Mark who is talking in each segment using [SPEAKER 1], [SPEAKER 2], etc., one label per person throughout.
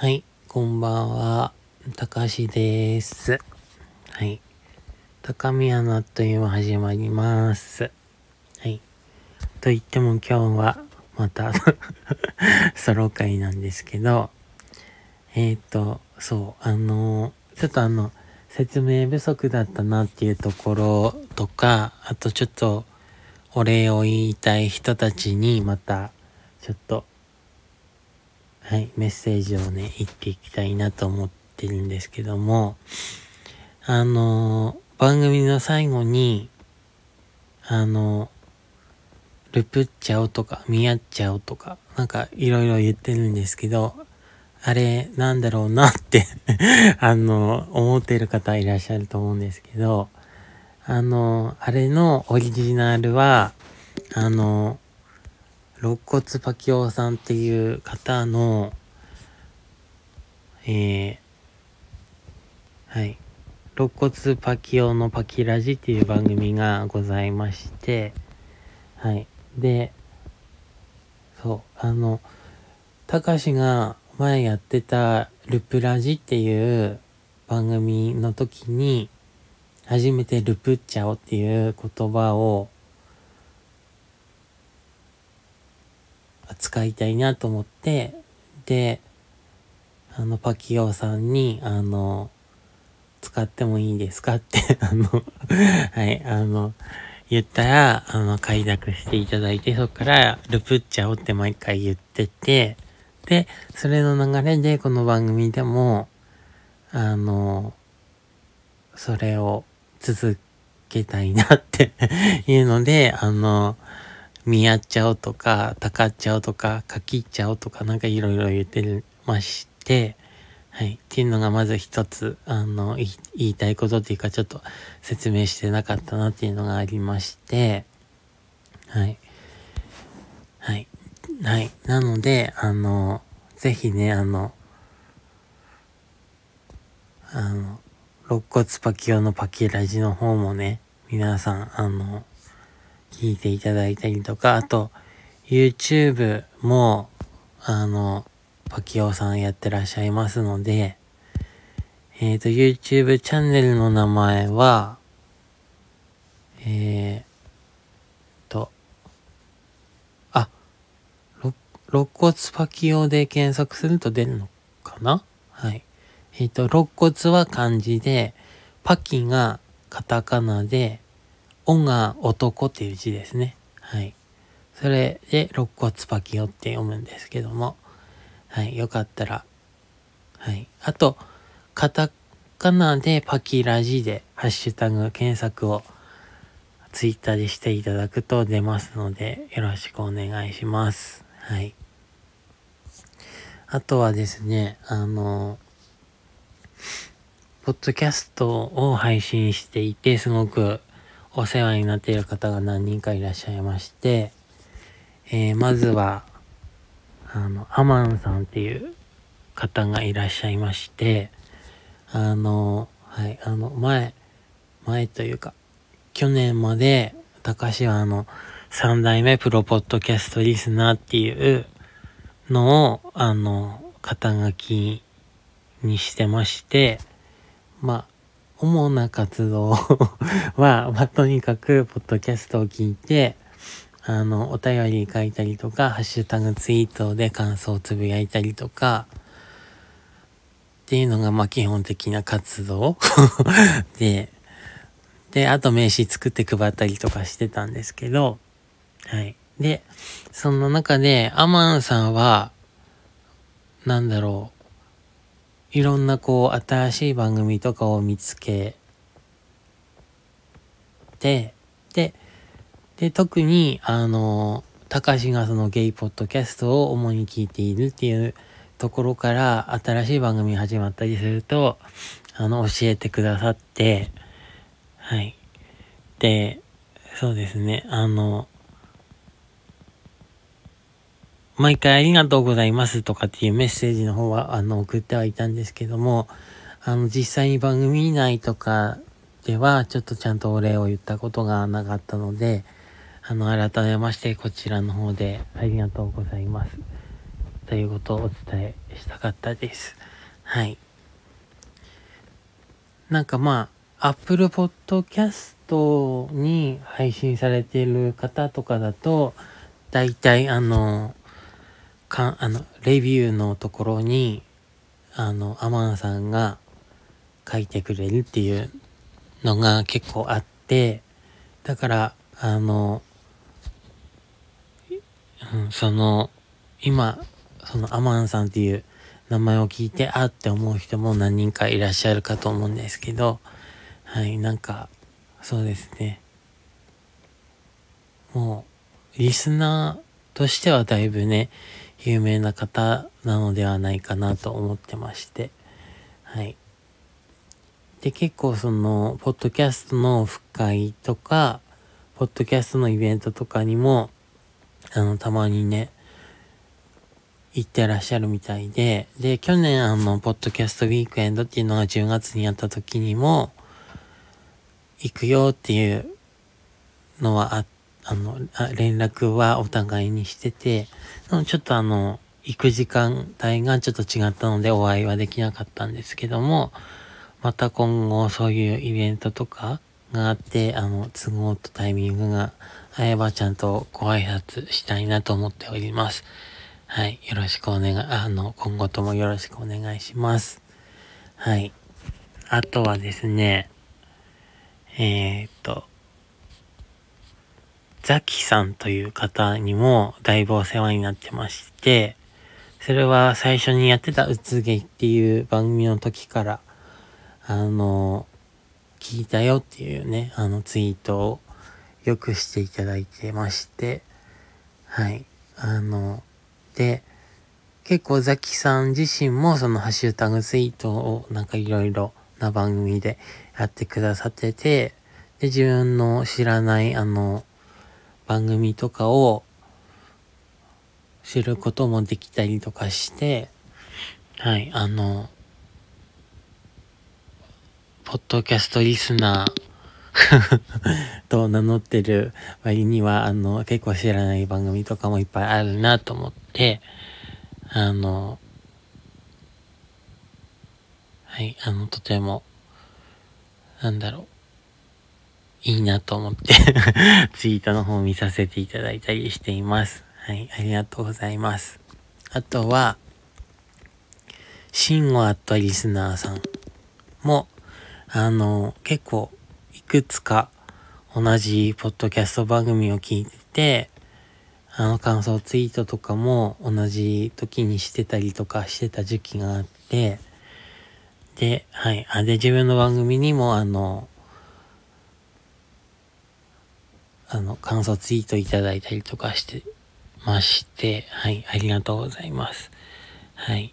[SPEAKER 1] はい、こんばんは。たかしです。はい。高宮のあっという間始まります。はい。と言っても今日はまた ソロ会なんですけど、えっ、ー、と、そう、あの、ちょっとあの、説明不足だったなっていうところとか、あとちょっとお礼を言いたい人たちにまたちょっとはい、メッセージをね、言っていきたいなと思ってるんですけども、あの、番組の最後に、あの、ルプっちゃおとか、見合っちゃおとか、なんかいろいろ言ってるんですけど、あれ、なんだろうなって あの、思ってる方いらっしゃると思うんですけど、あのあれのオリジナルは、あの肋骨パキオさんっていう方の、えー、はい。肋骨パキオのパキラジっていう番組がございまして、はい。で、そう、あの、たかしが前やってたルプラジっていう番組の時に、初めてルプっちゃおっていう言葉を使いたいなと思って、で、あの、パキオさんに、あの、使ってもいいですかって、あの、はい、あの、言ったら、あの、快諾していただいて、そっから、ルプっちゃおって毎回言ってて、で、それの流れで、この番組でも、あの、それを続けたいなって いうので、あの、見合っちゃおうとか、たかっちゃおうとか、かきっちゃおうとか、なんかいろいろ言ってまして、はい。っていうのがまず一つ、あの、言いたいことっていうか、ちょっと説明してなかったなっていうのがありまして、はい。はい。はい。なので、あの、ぜひね、あの、あの、肋骨パキオのパキラジの方もね、皆さん、あの、聞いていただいたりとか、あと、YouTube も、あの、パキオさんやってらっしゃいますので、えっ、ー、と、YouTube チャンネルの名前は、えー、と、あ、ろ肋骨パキオで検索すると出るのかな？はい。えっ、ー、と、肋骨は漢字で、パキがカタカナで、オが男っていう字ですね。はい。それで、肋骨パキオって読むんですけども、はい。よかったら、はい。あと、カタカナでパキラジで、ハッシュタグ検索をツイッターでしていただくと出ますので、よろしくお願いします。はい。あとはですね、あの、ポッドキャストを配信していて、すごくお世話になっている方が何人かいらっしゃいまして、えー、まずは、あの、アマンさんっていう方がいらっしゃいまして、あの、はい、あの、前、前というか、去年まで、高橋はあの、三代目プロポッドキャストリスナーっていうのを、あの、肩書きにしてまして、まあ、主な活動は、まあ、とにかく、ポッドキャストを聞いて、あの、お便り書いたりとか、ハッシュタグツイートで感想をつぶやいたりとか、っていうのが、まあ、基本的な活動 で、で、あと名刺作って配ったりとかしてたんですけど、はい。で、その中で、アマンさんは、なんだろう、いろんなこう、新しい番組とかを見つけて、で、で、特に、あの、高橋がそのゲイポッドキャストを主に聞いているっていうところから、新しい番組始まったりすると、あの、教えてくださって、はい。で、そうですね、あの、毎回ありがとうございますとかっていうメッセージの方は、あの、送ってはいたんですけども、あの、実際に番組内とかでは、ちょっとちゃんとお礼を言ったことがなかったので、あの、改めましてこちらの方でありがとうございます。ということをお伝えしたかったです。はい。なんかまあ、Apple Podcast に配信されている方とかだと、大体あの、かあの、レビューのところに、あの、アマンさんが書いてくれるっていうのが結構あって、だから、あの、うん、その、今、そのアマンさんっていう名前を聞いて、あって思う人も何人かいらっしゃるかと思うんですけど、はい、なんか、そうですね。もう、リスナーとしてはだいぶね、有名な方なのではないかなと思ってまして、はい。で、結構その、ポッドキャストの深会とか、ポッドキャストのイベントとかにも、あの、たまにね、行ってらっしゃるみたいで、で、去年あの、ポッドキャストウィークエンドっていうのが10月にやった時にも、行くよっていうのはあって、あの、あ連絡はお互いにしてて、ちょっとあの、行く時間帯がちょっと違ったのでお会いはできなかったんですけども、また今後そういうイベントとかがあって、あの、都合とタイミングが合えばちゃんとご挨拶したいなと思っております。はい。よろしくお願い、あの、今後ともよろしくお願いします。はい。あとはですね、えー、っと、ザキさんという方にもだいぶお世話になってまして、それは最初にやってたうつげっていう番組の時から、あの、聞いたよっていうね、あのツイートをよくしていただいてまして、はい。あの、で、結構ザキさん自身もそのハッシュタグツイートをなんかいろいろな番組でやってくださってて、で、自分の知らないあの、番組とかを知ることもできたりとかして、はい、あの、ポッドキャストリスナー と名乗ってる割には、あの、結構知らない番組とかもいっぱいあるなと思って、あの、はい、あの、とても、なんだろう、いいなと思って ツイートの方を見させていただいたりしています。はい、ありがとうございます。あとは、シンゴアットリスナーさんも、あの、結構、いくつか同じポッドキャスト番組を聞いてて、あの感想ツイートとかも同じ時にしてたりとかしてた時期があって、で、はい。あ、で、自分の番組にもあの、あの、感想ツイートいただいたりとかしてまして、はい。ありがとうございます。はい。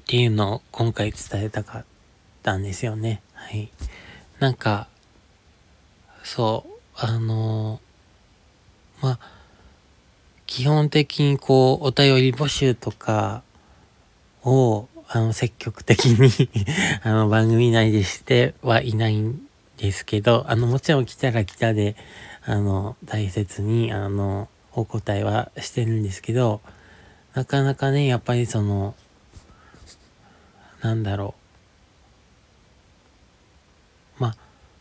[SPEAKER 1] っていうのを今回伝えたかったんですよね。はい。なんか、そう、あのー、まあ、基本的にこう、お便り募集とかを、あの、積極的に あの、番組内でしてはいないんですけど、あの、もちろん来たら来たで、あの、大切に、あの、お答えはしてるんですけど、なかなかね、やっぱりその、なんだろう、まあ、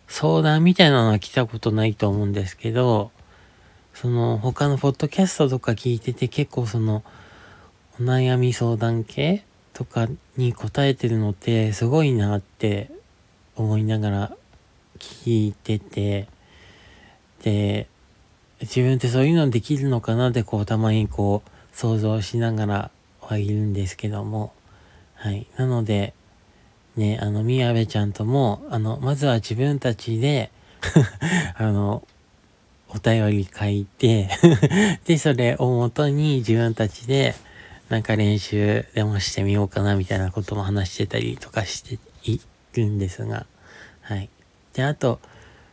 [SPEAKER 1] 相談みたいなのは来たことないと思うんですけど、その他のポッドキャストとか聞いてて結構そのお悩み相談系とかに答えてるのってすごいなって思いながら聞いてて、で、自分ってそういうのできるのかなってこうたまにこう想像しながらはいるんですけども、はい。なので、ね、あの、宮部ちゃんとも、あの、まずは自分たちで あの、お便り書いて で、それをもとに自分たちで、なんか練習でもしてみようかなみたいなことも話してたりとかしているんですが、はい。で、あと、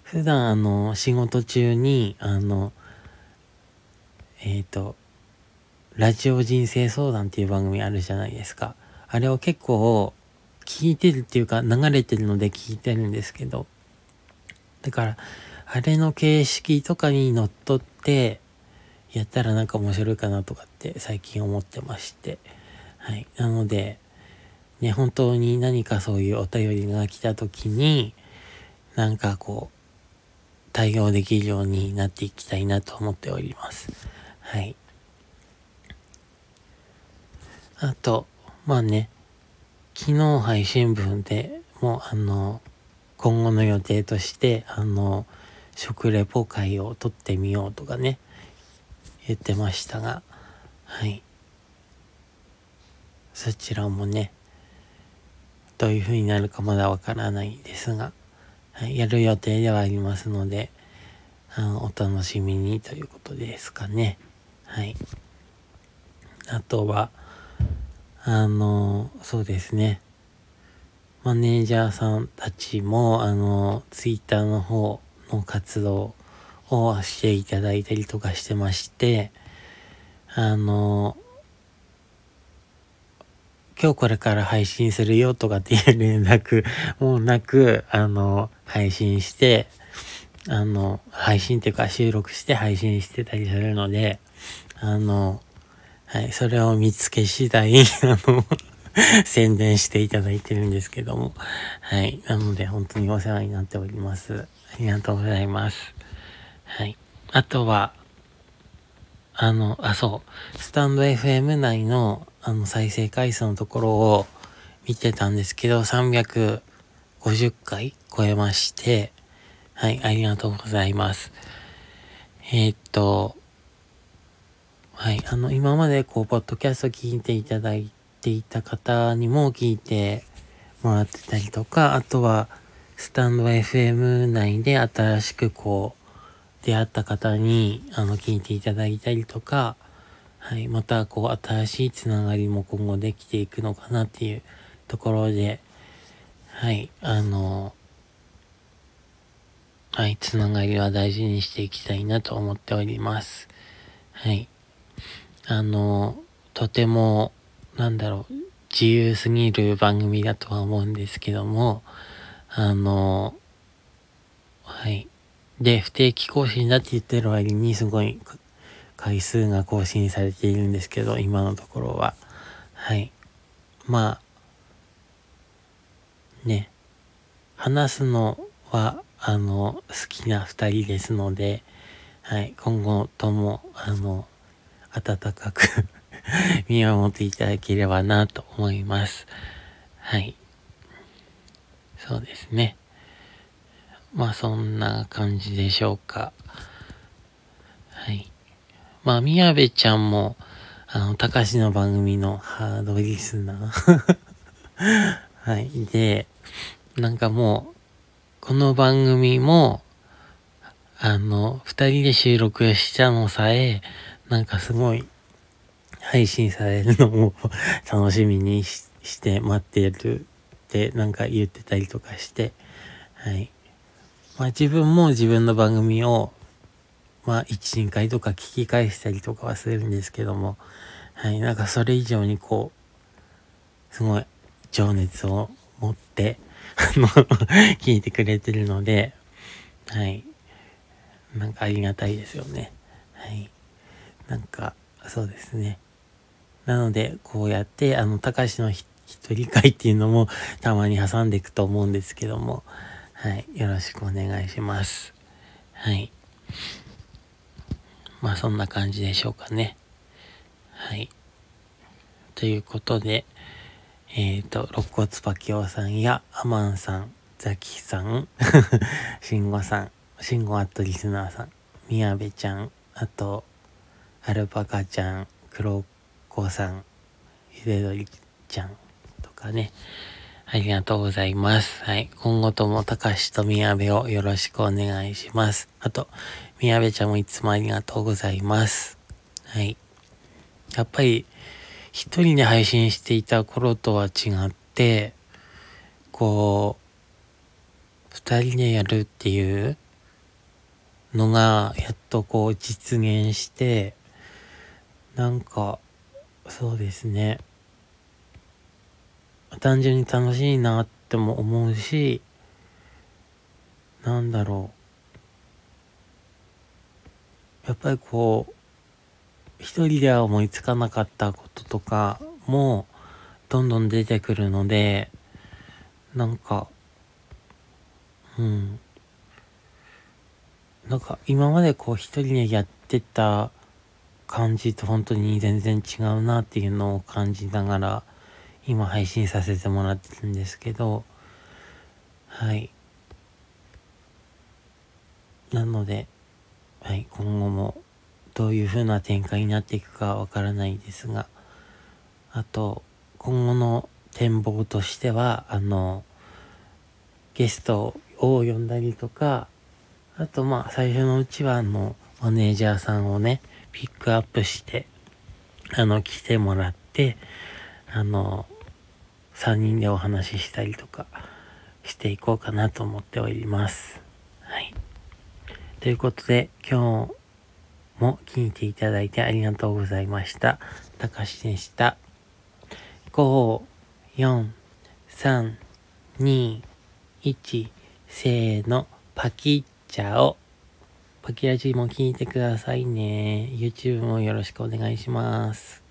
[SPEAKER 1] 普段あの、仕事中に、あの、えっ、ー、と、ラジオ人生相談っていう番組あるじゃないですか。あれを結構聞いてるっていうか流れてるので聞いてるんですけど、だから、あれの形式とかにのっとって、やったらなんか面白いかなとかって最近思ってまして、はい。なので、ね、本当に何かそういうお便りが来た時に、なんかこう、対応できるようになっていきたいなと思っております。はい。あと、まあね、昨日配信分でもうあの、今後の予定として、あの、食レポ会を撮ってみようとかね、言ってましたが、はい。そちらもね、どういう風になるかまだわからないですが、はい、やる予定ではありますので、あのお楽しみにということですかね。はい。あとは、あの、そうですね。マネージャーさんたちも、あの、ツイッターの方の活動をしていただいたりとかしてまして、あの、今日これから配信するよとかっていう連絡 もなく、あの、配信して、あの、配信っていうか収録して配信してたりするので、あの、はい、それを見つけ次第、あの、宣伝していただいてるんですけども、はい、なので本当にお世話になっております。ありがとうございます。はい。あとは、あの、あ、そう、スタンド FM 内のあの、再生回数のところを見てたんですけど、350回超えまして、はい、ありがとうございます。えー、っと、はい、あの、今までこう、ポッドキャスト聞いていただいていた方にも聞いてもらってたりとか、あとは、スタンド FM 内で新しくこう、出会った方に、あの、聞いていただいたりとか、はい、またこう新しいつながりも今後できていくのかなっていうところで、はい、あの、はい、つながりは大事にしていきたいなと思っております。はい。あの、とても、なんだろう、自由すぎる番組だとは思うんですけども、あの、はい。で、不定期更新だって言ってる割にすごい回数が更新されているんですけど、今のところは。はい。まあ、ね。話すのは、あの、好きな二人ですので、はい。今後とも、あの、温かく 見守っていただければなと思います。はい。そうですね。まあそんな感じでしょうか。まあ、宮部ちゃんも、あの、高橋の番組のハードリスナーはい。で、なんかもう、この番組も、あの、二人で収録したのさえ、なんかすごい、配信されるのを 楽しみにして待ってるってなんか言ってたりとかして、はい。まあ自分も自分の番組をまあ、1、2回とか聞き返したりとかはするんですけども、はい、なんかそれ以上にこう、すごい情熱を持って、あの、聞いてくれてるので、はい、なんかありがたいですよね。はい。なんか、そうですね。なので、こうやって、あの、高橋の一人会っていうのもたまに挟んでいくと思うんですけども、はい。よろしくお願いします。はい。まあそんな感じでしょうかね。はい。ということで、えっ、ー、と、肋骨パキオさんやアマンさん、ザキさん、シンゴさん、シンゴアットリスナーさん、みやべちゃん、あと、アルパカちゃん、クロコさん、ゆでどりちゃんとかね、ありがとうございます。はい。今後とも、たかしとみやべをよろしくお願いします。あと、みやべちゃんもいつもありがとうございます。はい。やっぱり、一人で配信していた頃とは違って、こう、二人でやるっていうのが、やっとこう実現して、なんか、そうですね。単純に楽しいなっても思うし、なんだろう。やっぱりこう、一人では思いつかなかったこととかも、どんどん出てくるので、なんか、うん。なんか今までこう一人でやってた感じと本当に全然違うなっていうのを感じながら今配信させてもらってるんですけど、はい。なので、はい、今後もどういう風な展開になっていくかわからないですが、あと、今後の展望としては、あの、ゲストを呼んだりとか、あとまあ最初のうちはあの、マネージャーさんをね、ピックアップして、あの、来てもらって、あの、3人でお話ししたりとかしていこうかなと思っております。はい。ということで、今日も聞いていただいてありがとうございました。たかしでした。5、4、3、2、1、せーの、パキッチャオ。パキラジも聞いてくださいね。YouTube もよろしくお願いします。